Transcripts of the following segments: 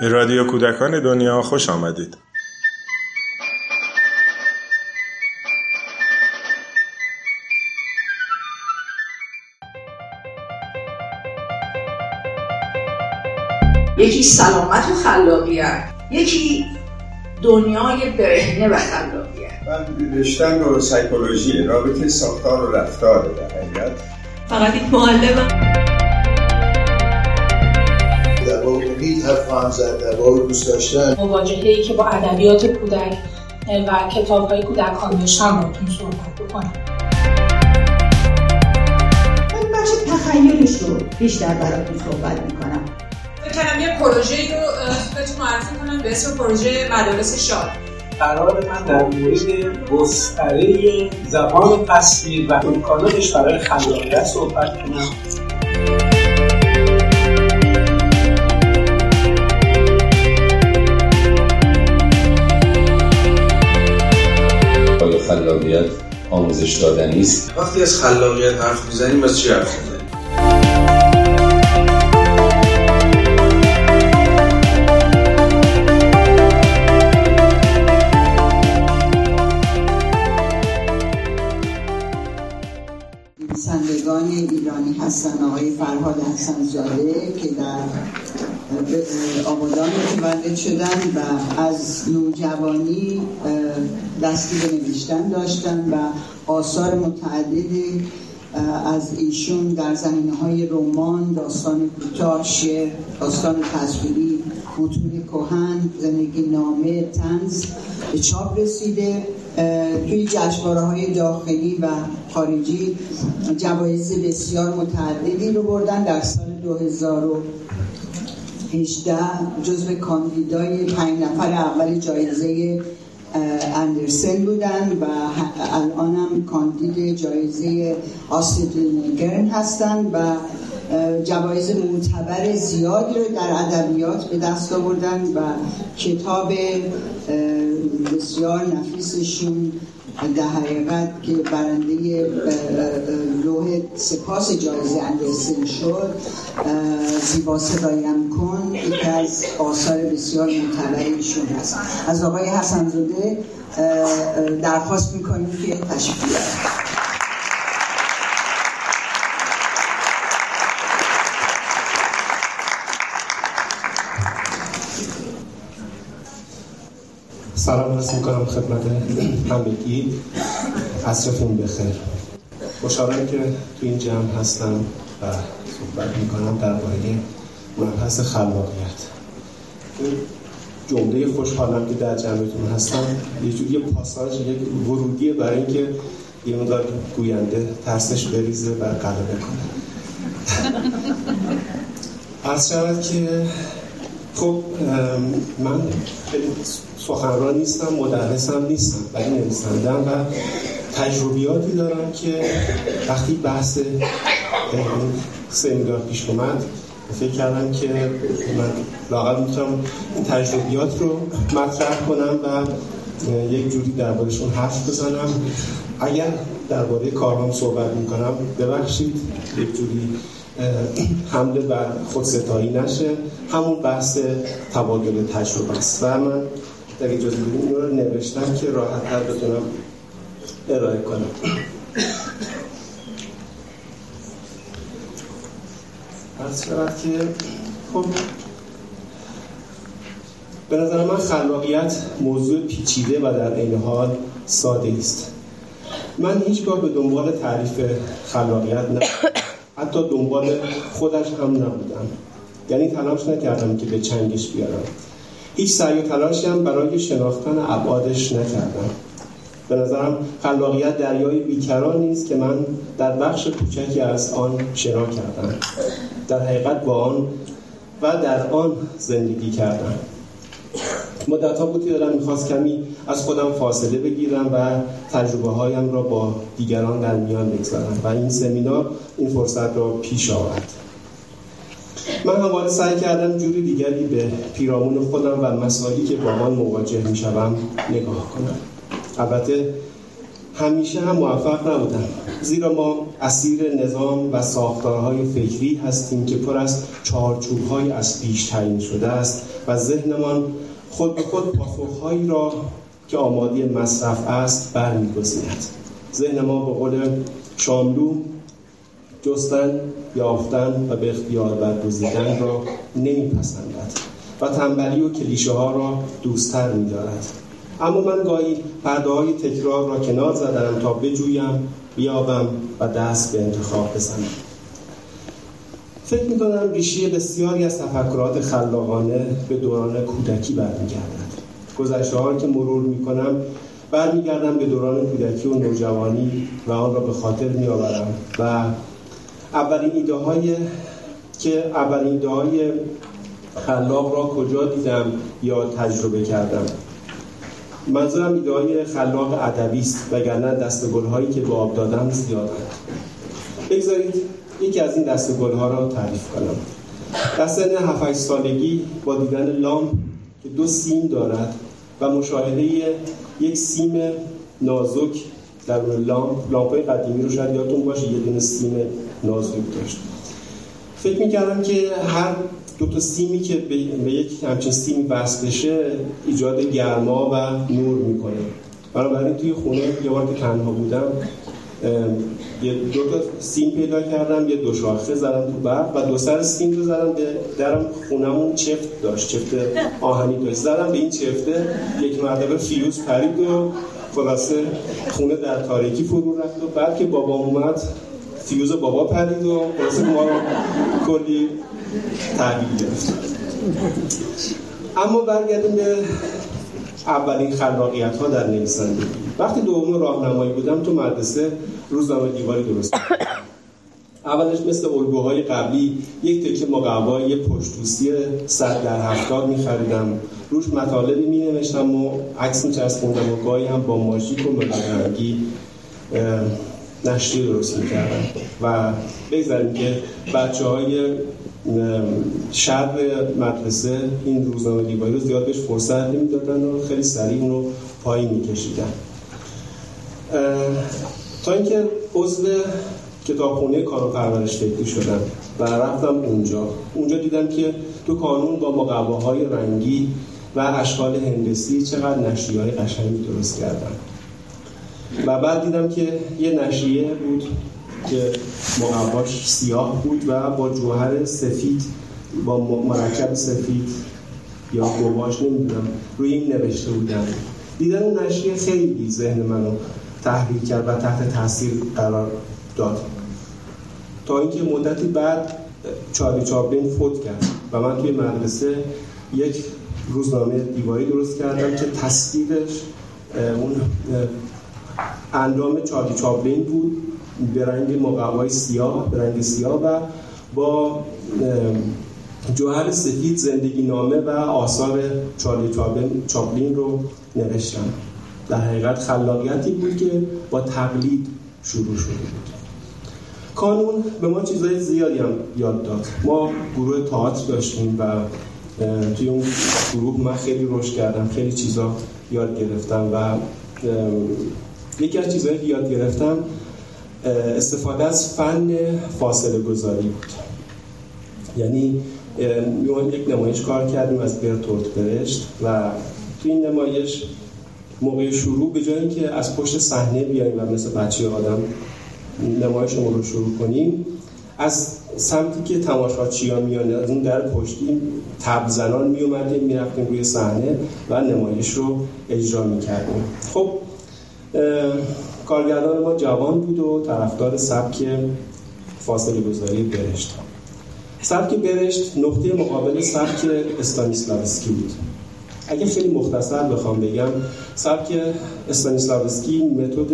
به رادیو کودکان دنیا خوش آمدید. یکی سلامت و خلاقیت یکی دنیای برهنه و خلاقیت. من رشتم رو سایکولوژی رابطه ساختار و رفتار در حقیقت. فقط یک معلمم. محیط حرف زد در واقع دوست داشتن. مواجهه که با ادبیات کودک و کتاب های کودکان داشتم باتون صحبت بکنم. من بخش تخیلش رو بیشتر براتون صحبت می‌کنم. فکر یه پروژه رو بهتون معرفی کنم به اسم پروژه مدارس شاد. قرار من در مورد گستره زبان تصویر و امکاناتش برای خلاقیت صحبت کنم. خلاقیت آموزش دادنی است. وقتی از خلاقیت حرف می‌زنیم از چی حرف می‌زنیم؟ نویسندگان ایرانی هستن آقای فرهاد حسنزاده که در آبادان متولد شدن و از نوجوانی دستی به نوشتن داشتن و آثار متعددی از ایشون در زمینه های رمان، داستان کوتاه، شعر، داستان تصویری، متون کهن، زندگی نامه، تنز به چاپ رسیده توی جشنواره های داخلی و خارجی جوایز بسیار متعددی رو بردن در سال 2018 جزو کاندیدای پنج نفر اول جایزه اندرسن بودن و الان هم کاندید جایزه آسید گرن هستن و جوایز معتبر زیادی رو در ادبیات به دست آوردن و کتاب بسیار نفیسشون در حقیقت که برنده لوح سپاس جایزه اندرسن شد زیبا صدایم کن یکی از آثار بسیار معتبر ایشون هست. از آقای حسنزاده درخواست می‌کنیم که تشریف سلام عرض می‌کنم خدمت همگی. عصرتون بخیر. خوشحالم که تو این جمع هستم و صحبت می‌کنم درباره مبحث خلاقیت. جمله خوشحالم که در جمعتون هستم یه جوری پاساژ یک ورودیه برای اینکه یه مقدار گوینده ترسش بریزه و غلبه کنه. عرض شود که خب من سخنران نیستم مدرسم نیستم ولی نویسندم و تجربیاتی دارم که وقتی بحث سمینار پیش اومد فکر کردم که من لاغل می‌تونم این تجربیات رو مطرح کنم و یک جوری دربارشون حرف بزنم. اگر درباره کارهام صحبت می‌کنم ببخشید یک جوری حمله بر خودستایی نشه. همون بحث تبادل تجربه است. و من در اجازه این رو نوشتم که راحت تر بتونم ارائه کنم. از شود که خب به نظر من خلاقیت موضوع پیچیده و در این حال ساده است. من هیچگاه به دنبال تعریف خلاقیت نه حتی دنبال خودش هم نبودم. یعنی تلاش نکردم که به چنگش بیارم. هیچ سعی و تلاشی هم برای شناختن ابعادش نکردم. به نظرم خلاقیت دریای بیکران نیست که من در بخش کوچکی از آن شنا کردم. در حقیقت با آن و در آن زندگی کردم. مدت ها بودی دارم می‌خواست کمی از خودم فاصله بگیرم و تجربه هایم را با دیگران در میان بگذارم و این سمینار این فرصت را پیش آورد. من همواره سعی کردم جوری دیگری به پیرامون خودم و مسائلی که با آن مواجه می‌شوم نگاه کنم. البته همیشه هم موفق نبودم. زیرا ما اسیر نظام و ساختارهای فکری هستیم که پر از چارچوبهای از پیش تعیین شده است و ذهنمان خود به خود پاسخهایی را که آماده مصرف است برمیگزیند. ذهن ما به قول شاملو جستن یافتن و به اختیار برگزیدن را نمیپسندد و تنبلی و کلیشه ها را دوستتر میدارد. اما من گاهی پرده های تکرار را کنار زدم تا بجویم بیابم و دست به انتخاب بزنم. فکر می‌کنم ریشه بسیاری از تفکرات خلاقانه به دوران کودکی برمیگردد. گذشته که مرور می‌کنم برمیگردم به دوران کودکی و نوجوانی و آن را به خاطر میآورم و اولین ایده های که اولین ایده های خلاق را کجا دیدم یا تجربه کردم. منظورم ایده های خلاق ادبی است وگرنه دست هایی که به آب دادم زیادند. بگذارید یکی از این دست ها را تعریف کنم. در سن 7 سالگی با دیدن لامپ که دو سیم دارد و مشاهده یک سیم نازک در لامپ لامپ قدیمی رو شاید یادتون باشه یه دونه سیم نازک داشت. فکر می‌کردم که هر دو تا سیمی که به یک همچین سیمی وصل بشه ایجاد گرما و نور می‌کنه. بنابراین توی خونه یه بار که تنها بودم یه دو تا سیم پیدا کردم یه دو شاخه زدم تو برق و دو سر سیم رو زدم به درم خونمون چفت داشت چفت آهنی داشت. زدم به این چفته یک مرتبه فیوز پرید و خلاصه خونه در تاریکی فرو رفت و بعد که بابا اومد فیوز بابا پرید و خلاصه ما رو کلی تحویل گرفت. اما برگردیم به اولین خلاقیت ها در نویسندگی وقتی دوم راهنمایی بودم تو مدرسه روزنامه دیواری درست اولش مثل الگوهای قبلی یک تکه مقوا یه پشتوسی صد در هفتاد میخریدم. روش مطالبی می نوشتم و عکس می چسبوندم و گاهی هم با ماژیک و مدرنگی نشری درست می‌کردم. و بگذاریم که بچه های شب مدرسه این روزنامه دیواری رو زیاد بهش فرصت نمی‌دادن و خیلی سریع اونو پایین میکشیدن. تا اینکه عضو کتابخونه کانون پرورش فکری شدم و رفتم اونجا. اونجا دیدم که تو کانون با مقواهای رنگی و اشکال هندسی چقدر نشریه های قشنگی درست کردن. و بعد دیدم که یه نشریه بود که مقواش سیاه بود و با جوهر سفید با مرکب سفید یا گواش نمی‌دونم روی این نوشته بودم دیدن اون نشریه خیلی ذهن منو تحریک کرد و تحت تاثیر قرار داد. تا اینکه مدتی بعد چارلی چاپلین فوت کرد و من توی مدرسه یک روزنامه دیواری درست کردم که تصویرش اون اندام چارلی چاپلین بود. به رنگ مقوای سیاه به رنگ سیاه و با جوهر سفید زندگی نامه و آثار چارلی چاپلین رو نوشتم. در حقیقت خلاقیتی بود که با تقلید شروع شده بود. کانون به ما چیزهای زیادی هم یاد داد. ما گروه تئاتر داشتیم و توی اون گروه من خیلی رشد کردم خیلی چیزا یاد گرفتم و یکی از چیزهایی که یاد گرفتم استفاده از فن فاصله گذاری بود. یعنی یک نمایش کار کردیم از برتولت برشت و تو این نمایش موقع شروع به جایی که از پشت صحنه بیاییم و مثل بچه آدم نمایشمون رو شروع کنیم از سمتی که تماشاچی ها میان از اون در پشتی تب زنان می اومدیم روی صحنه و نمایش رو اجرا می کردیم خب کارگردان ما جوان بود و طرفدار سبک فاصله گذاری برشت. سبک برشت نقطه مقابل سبک استانیسلاوسکی بود. اگه خیلی مختصر بخوام بگم سبک استانیسلاوسکی متد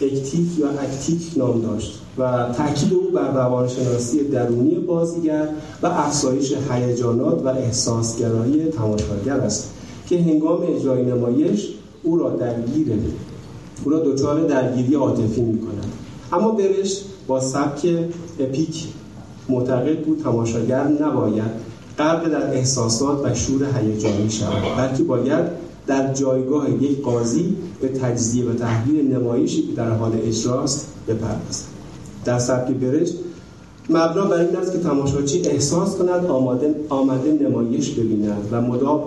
اکتیک یا اکتیک نام داشت و تاکید او بر روانشناسی درونی بازیگر و افزایش هیجانات و احساسگرایی تماشاگر است که هنگام اجرای نمایش او را درگیر او را دچار درگیری عاطفی می کند اما برش با سبک اپیک معتقد بود تماشاگر نباید غرق در احساسات و شور هیجانی شود بلکه باید در جایگاه یک قاضی به تجزیه و تحلیل نمایشی که در حال اجراست بپردازد. در سبک برشت مبنا بر این است که تماشاچی احساس کند آماده, آمده نمایش ببیند و مدام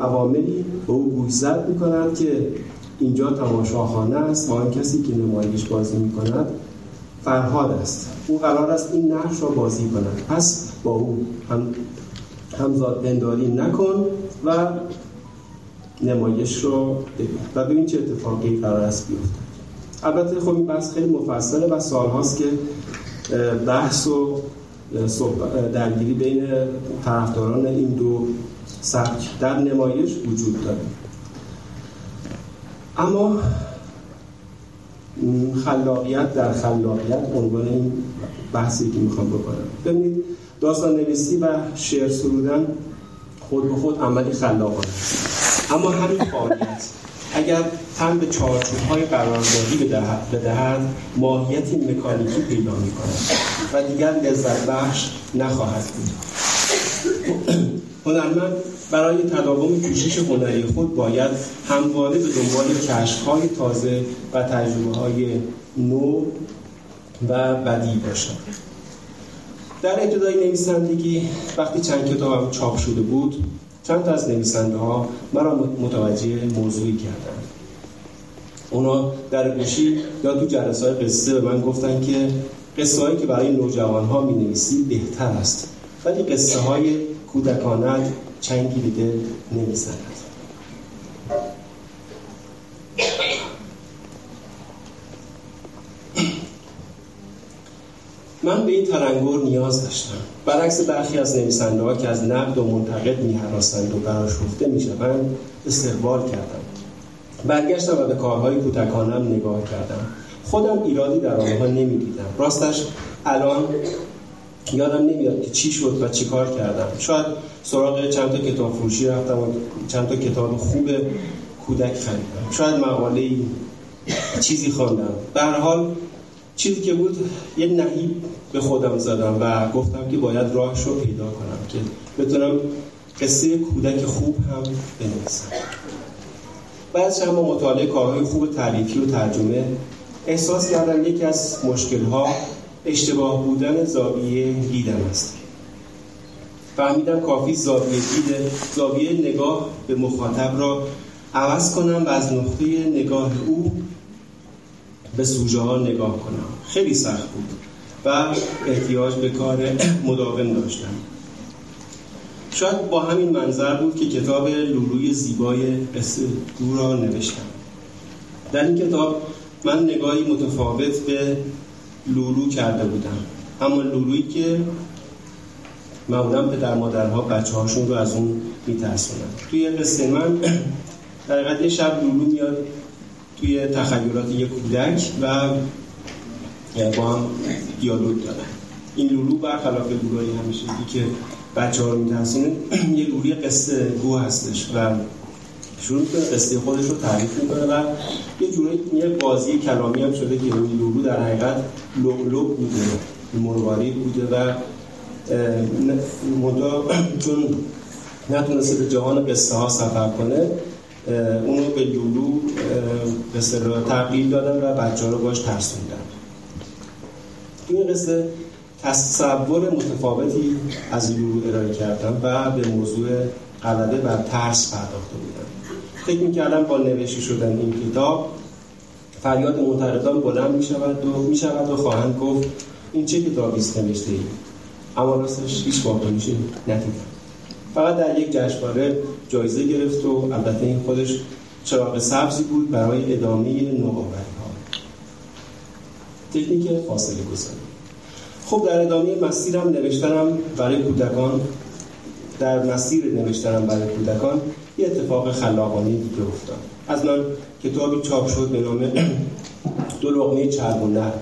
عواملی به او گوشزد می کند که اینجا تماشاخانه است و آن کسی که نمایش بازی می کند فرهاد است. او قرار است این نقش را بازی کند. پس با او هم همزاد پنداری نکن و نمایش رو ببین و ببین چه اتفاقی قرار است بیفته البته خب این بحث خیلی مفصله و سالهاست که بحث و درگیری بین طرفداران این دو سبک در نمایش وجود داره اما خلاقیت در خلاقیت عنوان این بحثی که می‌خوام بکنم. ببینید داستان نویسی و شعر سرودن خود به خود عملی خلاقانه اما همین فعالیت اگر تن به چارچوب های قراردادی بدهد ماهیتی مکانیکی پیدا می کند و دیگر لذت بخش نخواهد بود. هنرمند برای تداوم جوشش هنری خود باید همواره به دنبال کشف های تازه و تجربه های نو و بدی باشد. در ابتدای نویسندگی وقتی چند کتابم چاپ شده بود چند تا از نویسنده ها مرا متوجه موضوعی کردند. اونا در گوشی یا تو جلسه های قصه به من گفتن که قصه هایی که برای نوجوان ها می نویسی بهتر است ولی قصه های کودکانت چنگی به دل نمی من به این ترنگور نیاز داشتم. برعکس برخی از نویسنده ها که از نقد و منتقد میهراسند و براشفته می‌شوند استقبال کردم. برگشتم و به کارهای کودکانم نگاه کردم. خودم ایرادی در آنها نمی‌دیدم. راستش الان یادم نمیاد که چی شد و چی کار کردم. شاید سراغ چند تا کتاب فروشی رفتم و چند تا کتاب خوب کودک خریدم. شاید مقاله چیزی خواندم. به هر حال چیزی که بود یه نهیب به خودم زدم و گفتم که باید راهش رو پیدا کنم که بتونم قصه کودک خوب هم بنویسم. بعد چند مطالعه کارهای خوب تعریفی و ترجمه احساس کردم یکی از مشکلها اشتباه بودن زاویه دیدن است. فهمیدم کافی زاویه دید زاویه نگاه به مخاطب را عوض کنم و از نقطه نگاه او به سوژه ها نگاه کنم. خیلی سخت بود و احتیاج به کار مداوم داشتم. شاید با همین منظر بود که کتاب لولوی زیبای قصه دو را نوشتم. در این کتاب من نگاهی متفاوت به لولو کرده بودم. اما لولویی که معمولا پدر مادرها بچه هاشون رو از اون میترسونن توی قصه من در یه شب لولو میاد توی تخیلات یک کودک و با هم دیالوگ دارن. این لولو برخلاف لولوی همیشه که بچه ها رو میترسونه یه لولی قصه گو هستش و شروع کنه قصه خودش رو تعریف می‌کنه و یه جوری یه بازی کلامی هم شده که این لولو در حقیقت لولو بوده مرواری بوده و منطقه چون نتونسته به جهان قصه ها سفر کنه اونو به لولو به تغییر دادن و بچه رو باش ترسوندن این قصه تصور متفاوتی از لولو ارائه کردم و به موضوع غلبه بر ترس پرداخته بودم فکر می‌کردم با نوشته شدن این کتاب فریاد منتقدان بلند می شود و می شود و خواهند گفت این چه کتابی است نوشته ای؟ اما راستش هیچ واکنشی ندیدم فقط در یک جشنواره جایزه گرفت و البته این خودش چراغ سبزی بود برای ادامه نوآوری ها تکنیک فاصله گذاری. خب در ادامه مسیرم نوشتنم برای کودکان در مسیر نوشتنم برای کودکان یه اتفاق خلاقانه دیگه افتاد. از من کتابی چاپ شد به نام دو لغمه چرب و نر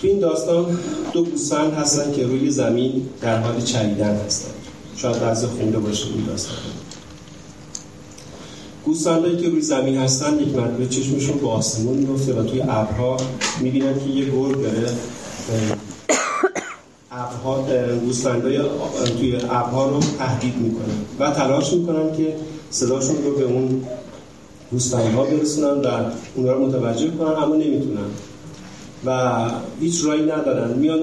تو این داستان دو گوسفند هستن که روی زمین در حال چریدن هستن. شاید بعضی خونده باشه این داستان گوسفندایی که روی زمین هستن یک مرتبه چشمشون به آسمون میفته و توی ابرها می‌بینن که یه گرگ داره ابرها گوسفندای توی ابرها رو تهدید می‌کنن و تلاش می‌کنن که صداشون رو به اون ها برسونن و اونها رو متوجه کنن اما نمی‌تونن. و هیچ رایی ندارن. میان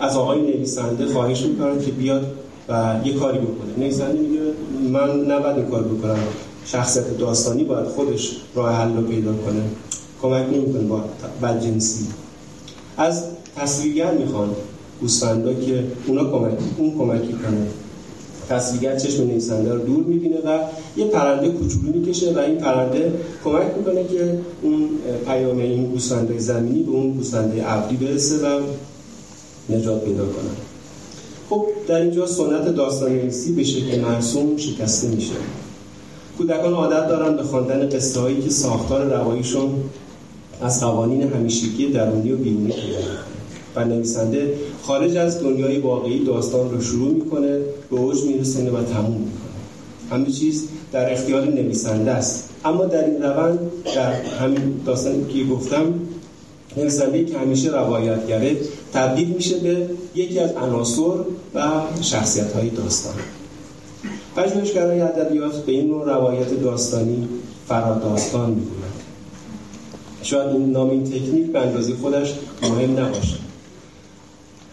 از آقای نویسنده خواهش می‌کنن که بیاد و یه کاری بکنه. نویسنده میگه من نباید این کار بکنم. شخصیت داستانی باید خودش راه حل رو پیدا کنه. کمک نمی‌کنه با بدجنسی از تصویرگر می‌خوان. گوسفندا که اونا کمک اون کمکی کنه. تصویرگر چشم نویسنده رو دور می‌بینه و یه پرنده کوچولو می‌کشه و این پرنده کمک می‌کنه که اون پیام این گوسفندای زمینی به اون گوسفنده ابری برسه و نجات پیدا کنه. خب در اینجا سنت داستان نویسی به شکل مرسوم شکسته میشه. کودکان عادت دارن به خواندن قصه هایی که ساختار رواییشون از قوانین همیشگی درونی و بیرونی و نویسنده خارج از دنیای واقعی داستان رو شروع می‌کنه به اوج میرسونه و تموم می‌کنه. همه چیز در اختیار نویسنده است. اما در این روند در همین داستانی که گفتم نویسنده که همیشه روایتگره تبدیل میشه به یکی از عناصر و شخصیت های داستان. پژوهشگرای ادبیات به این نوع روایت داستانی فراداستان می‌گویند. شاید این نام این تکنیک به اندازه خودش مهم نباشه.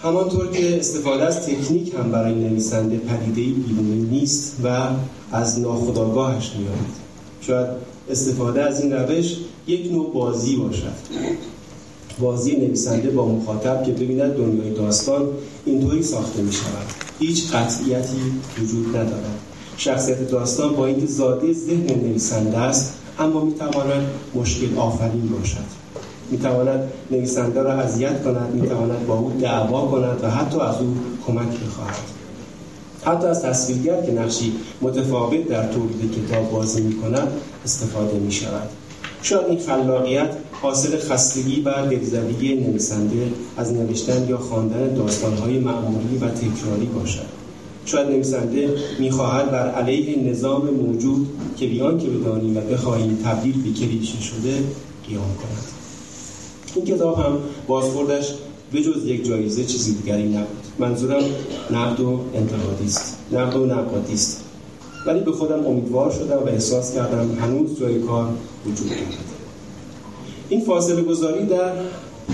همانطور که استفاده از تکنیک هم برای نویسنده پدیده بیرونی نیست و از ناخودآگاهش میاد شاید استفاده از این روش یک نوع بازی باشد. بازی نویسنده با مخاطب که ببیند دنیای داستان اینطوری ساخته می شود هیچ قطعیتی وجود ندارد. شخصیت داستان با اینکه زاده ذهن نویسنده است اما می تواند مشکل آفرین باشد. می تواند نویسنده را اذیت کند می تواند با او دعوا کند و حتی از او کمک بخواهد. حتی از تصویرگر که نقشی متفاوت در تولید کتاب بازی می کند استفاده می شود شاید این خلاقیت حاصل خستگی و دلزدگی نویسنده از نوشتن یا خواندن داستانهای معمولی و تکراری باشد. شاید نویسنده می‌خواهد بر علیه نظام موجود که بیان که بدانیم و بخواهیم تبدیل به کلیشه شده قیام کند. این کتاب هم بازخوردش به جز یک جایزه چیزی دیگری نبود. منظورم نقد و انتقادی است. نقد و نقادی است. ولی به خودم امیدوار شدم و احساس کردم هنوز جای کار وجود دارد این فاصله گذاری در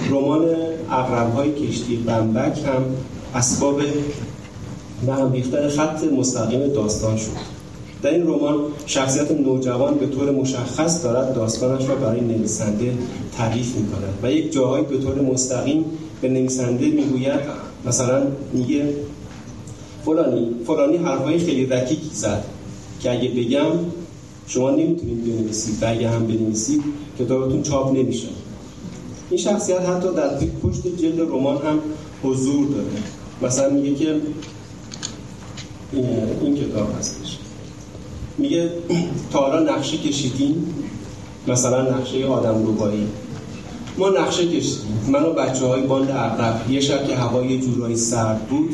رمان اقرب های کشتی بمبک هم اسباب به هم ریختن خط مستقیم داستان شد. در این رمان شخصیت نوجوان به طور مشخص دارد داستانش را برای نویسنده تعریف می کند و یک جاهایی به طور مستقیم به نویسنده می‌گوید مثلا میگه فلانی فلانی حرفای خیلی رکیکی زد که اگه بگم شما نمی‌تونید بنویسید و اگه هم بنویسید کتابتون چاپ نمیشه. این شخصیت حتی در پشت جلد رمان هم حضور داره. مثلا میگه که این کتاب هستش. میگه تا حالا نقشه کشیدیم مثلا نقشه آدم روبایی. ما نقشه کشیدیم. من و بچه های باند اقرب یه شب که هوای جورایی سرد بود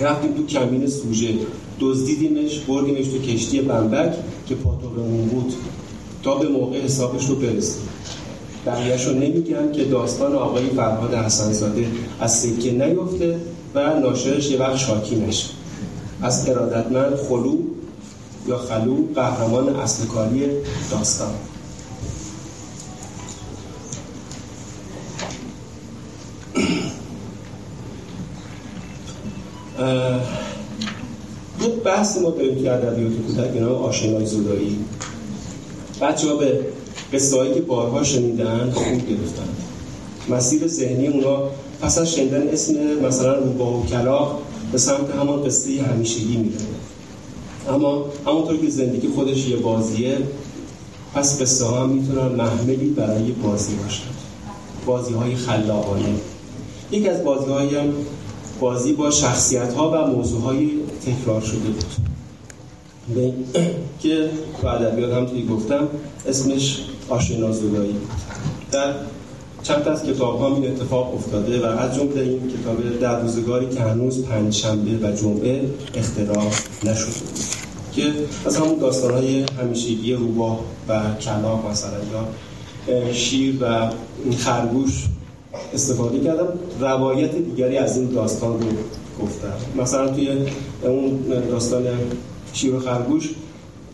رفتیم تو کمین سوژه. دزدیدیمش بردیمش تو کشتی بمبک که پاتوقمون بود. تا به موقع حسابش رو برسیم. بقیهش رو نمیگم که داستان آقای فرهاد حسنزاده از سکه نیفته و ناشرش یه وقت شاکی نشه. از ارادتمند خلو یا خلو قهرمان اصل کاری داستان یه بحث ما داریم که ادبیات کودک به نام آشنای زدایی. بچه ها به قصه هایی که بارها شنیدن خوب گرفتن. مسیر ذهنی اونا پس از شنیدن اسم مثلا روبا و کلاق به سمت همان قصه همیشگی میره اما همونطور که زندگی خودش یه بازیه پس قصه ها هم می‌تونن محملی برای بازی باشن. بازی های خلاقانه. یک از بازی های هم بازی با شخصیت ها و موضوع های تکرار شده بود. که تو ادبیات هم توی گفتم اسمش آشنا زدایی بود. در چند از کتاب ها این اتفاق افتاده و از جمله این کتاب در روزگاری که هنوز پنج شنبه و جمعه اختراع نشده که از همون داستان های همیشگی روباه و کلاق مثلا یا شیر و خرگوش استفاده کردم. روایت دیگری از این داستان رو گفتم. مثلا توی اون داستان شیر و خرگوش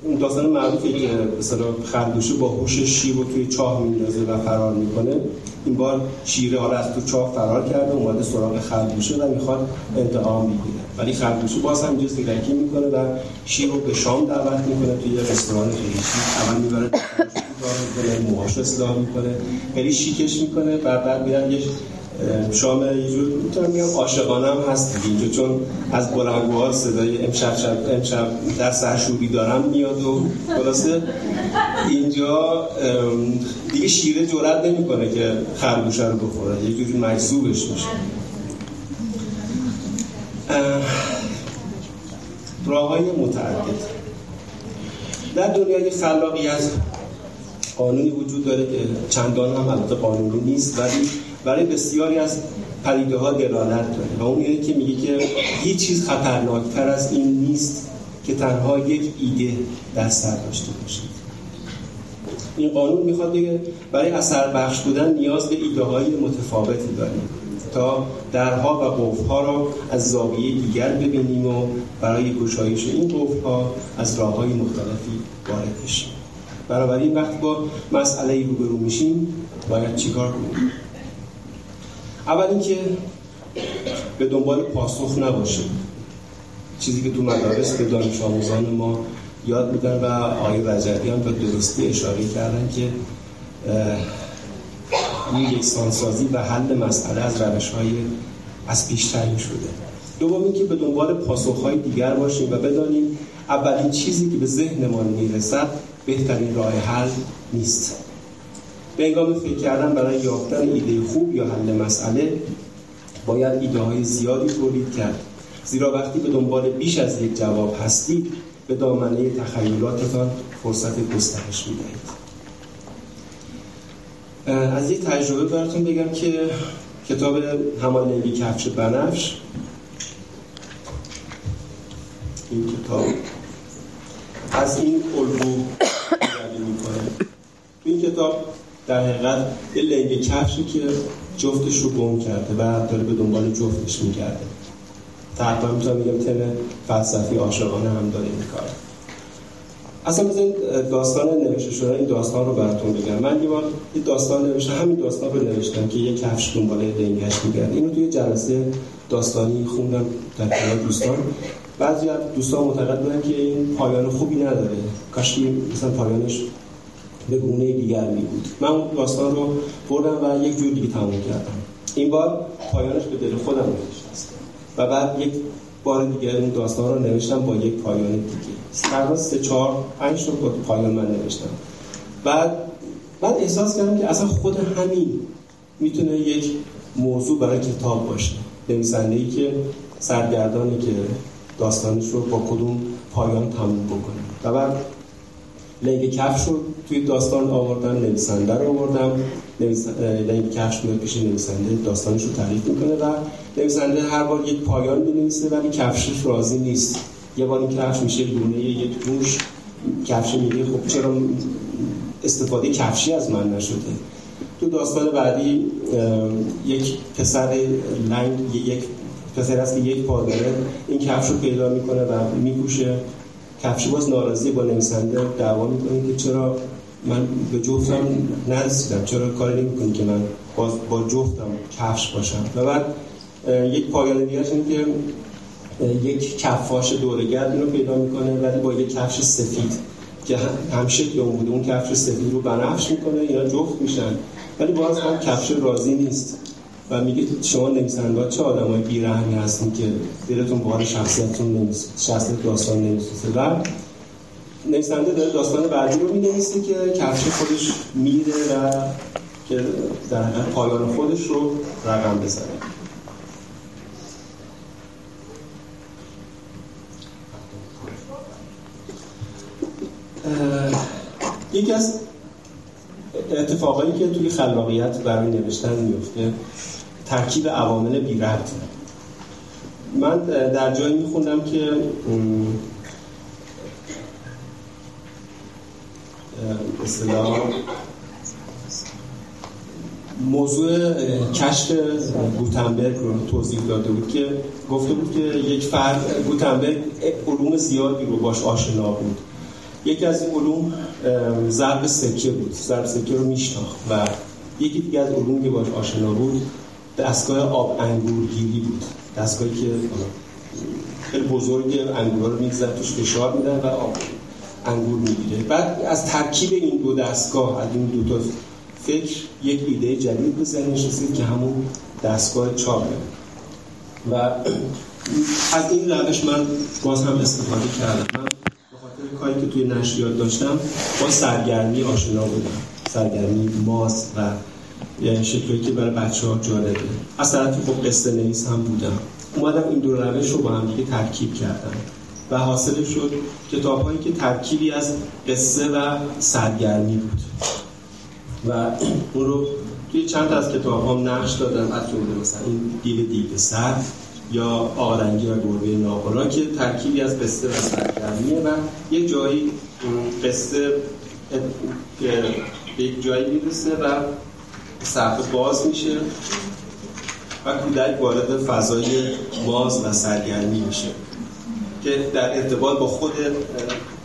اون داستان معروفی که مثلا خرگوشه با هوش شیر رو توی چاه میندازه و فرار می‌کنه. این بار شیره حالا از تو چاه فرار کرده اومده سراغ خرگوشه و می‌خواد انتقام بگیره ولی خرگوشه باز هم اینجا سیرکی می‌کنه و شیر رو به شام دعوت می‌کنه توی رستوران خیلی شیک اول می‌بره موهاش اصلاح می‌کنه. خیلی شیکش می‌کنه و بعد میرن یه شام یه جور می‌تونم میگم عاشقانه هم هست اینجا چون از بلنگوها صدای امشب شب امشب در سرشوری دارم میاد و خلاصه اینجا دیگه شیره جرأت نمی‌کنه که خرگوشه رو بخوره. یه جوری مجذوبش میشه. راه های متعدد. در دنیای خلاقیت قانونی وجود داره که چندان هم البته قانونی نیست ولی برای بسیاری از پدیده ها دلالت داره و اون که میگه که هیچ چیز خطرناکتر از این نیست که تنها یک ایده در سر داشته باشید این قانون می‌خواد بگه برای اثر بخش بودن نیاز به ایده های متفاوتی داریم تا درها و قفلها را از زاویه دیگر ببینیم و برای گشایش این قفلها از راه های مختلفی وارد بشیم. بنابراین وقتی با مسئله روبرو میشیم باید چیکار کنیم؟ اول اینکه به دنبال پاسخ نباشه چیزی که تو مدارس به دانش آموزان ما یاد میدن و آقای رجبی هم به درستی اشاره کردن که این یکسانسازی و حل مسئله از روش های از پیش شده. دوم اینکه به دنبال پاسخ های دیگر باشیم و بدانیم اولین چیزی که به ذهنمان می‌رسد بهترین راه حل نیست. به فکر کردن برای یافتن ایده خوب یا حل مسئله باید ایده های زیادی تولید کرد. زیرا وقتی به دنبال بیش از یک جواب هستید به دامنه تخیلاتتان فرصت گسترش می‌دهید. از یک تجربه براتون بگم که کتاب همانگی کفش بنفش. این کتاب از این الگو این کتاب در حقیقت یه لنگ کفشی که جفتش رو گم کرده و داره به دنبال جفتش می‌کرده تقریبا می‌تونم بگم تم فلسفی عاشقانه هم داره این کار. اصلا بزنید داستان نوشته شده این داستان رو براتون بگم. من یه بار یه داستان نوشتم همین داستان رو نوشتم که یه کفش دنبال لنگش میگرده. اینو توی جلسه داستانی خوندم در کنار دوستان. بعضی از دوستان معتقد بودن که این پایان خوبی نداره. کاش مثلا پایانش به گونه دیگر می بود. من اون داستان رو بردم و یک جور دیگه تموم کردم. این بار پایانش به دل خودم نشست. و بعد یک بار دیگه اون داستان رو نوشتم با یک پایان دیگه. تقریبا سه چهار پنج تا پایان من نوشتم. بعد بعد احساس کردم که اصلا خود همین می‌تونه یک موضوع برای کتاب باشه. نویسنده ای که سرگردانی که داستانش رو با کدوم پایان تموم بکنه. و بعد لنگ کفش رو توی داستان آوردم نویسنده رو آوردم. لنگ کفش میاد پیش نویسنده داستانش رو تعریف می‌کنه و نویسنده هر بار یک پایان بنویسه ولی کفشش راضی نیست. یه بار این کفش میشه گونه یک موش کفش میگه خب چرا استفاده کفشی از من نشده؟ تو داستان بعدی یک پسر لنگ یک پسر است که یک پا این کفش رو پیدا می‌کنه و میپوشه کفش باز ناراضی با نویسنده دعوا می‌کنه که چرا من به جفتم نرسیدم. چرا کاری نمی‌کنی که من باز با جفتم کفش باشم؟ و بعد یک پایان دیگه که یک کفاش دورگرد اینو پیدا می‌کنه ولی با یک کفش سفید که همشکل اون بوده. اون کفش سفید رو بنفش می‌کنه اینا جفت میشن. ولی باز هم کفش راضی نیست. و میگه شما نویسنده چه آدمای بیرحمی هستین که دلتون بار شخصیتتون نمیسه شخصیت داستان نمیسوزه. و نویسنده داره داستان بعدی رو می‌نویسه که کفش خودش میره و که در پایان خودش رو رقم بزنه. یکی از اتفاقایی که توی خلاقیت برای نوشتن میفته ترکیب عوامل بی ربط من در جایی میخوندم که اصطلاح. موضوع کشف گوتنبرگ رو توضیح داده بود که گفته بود که یک فرد گوتنبرگ علوم زیادی رو باش آشنا بود. یکی از این علوم ضرب سکه بود. ضرب سکه رو میشناخت و یکی دیگه از علوم که باش آشنا بود دستگاه آب انگورگیری بود. دستگاهی که خیلی بزرگ انگور رو میگذن توش فشار میدن و آب. انگور می‌گیره. بعد از ترکیب این دو دستگاه از این دو تا فکر یک ایده جدید به ذهنش رسید که همون دستگاه چاپه. و از این روش من باز هم استفاده کردم. من به خاطر کاری که توی نشریات داشتم با سرگرمی آشنا بودم. سرگرمی ماس و یعنی شکلی که برای بچه ها جالبه. از طرفی خب قصه نویس هم بودم. اومدم این دو روش رو با هم دیگه ترکیب کردم. و حاصل شد کتاب هایی که ترکیبی از قصه و سرگرمی بود. و اون رو توی چند از کتاب هم نقش دادم از جمله مثلا این دیو دیو سر یا آرنگی و گربه ناقلا که ترکیبی از قصه و سرگرمیه و یه جایی قصه به یک جایی می‌رسه و صفحه باز میشه و کودک وارد فضای باز و سرگرمی میشه. که در ارتباط با خود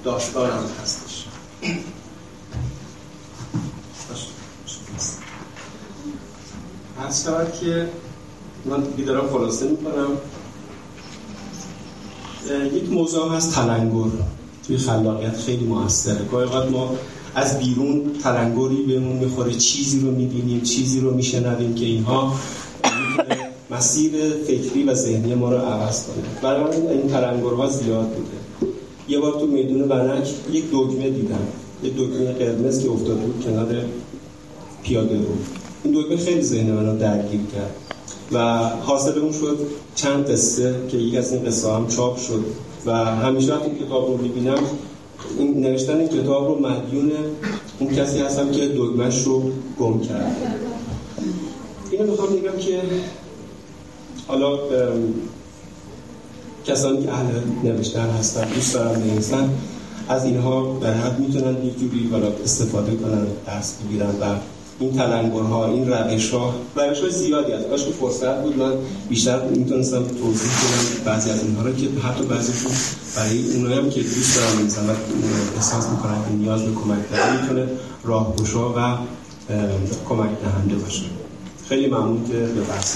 داستان هم هستش. از شود که من بیدارم خلاصه می‌کنم یک موضوع هست تلنگر. توی خلاقیت خیلی موثره. گاهی ما از بیرون تلنگری بهمون می‌خوره چیزی رو می‌بینیم چیزی رو میشنویم که اینها مسیر فکری و ذهنی ما رو عوض کنه. برای من این تلنگرها زیاد بوده. یه بار تو میدون بنک یک دگمه دیدم. یک دگمه قرمز که افتاده بود کنار پیاده رو. این دگمه خیلی ذهن منو درگیر کرد. و حاصل اون شد چند قصه که یک از این قصه هم چاپ شد. و همیشه وقتی کتاب رو می‌بینم این نوشتن کتاب رو مدیون اون کسی هستم که دگمش رو گم کرد اینو می‌خوام بگم که حالا کسانی که اهل نوشتن هستن دوست دارن بنویسن از اینها به حد می‌تونن یک جوری استفاده کنن درس بگیرن و این تلنگرها این روش ها روش های زیادی هست. کاش فرصت بود من بیشتر می‌تونستم توضیح کنم بعضی از اینها رو که حتی بعضیشون برای اونایی هم که دوست بنویسن و احساس می‌کنن که نیاز به کمک دارن می‌تونه راهگشا و کمک دهنده باشه. خیلی ممنون که به بحث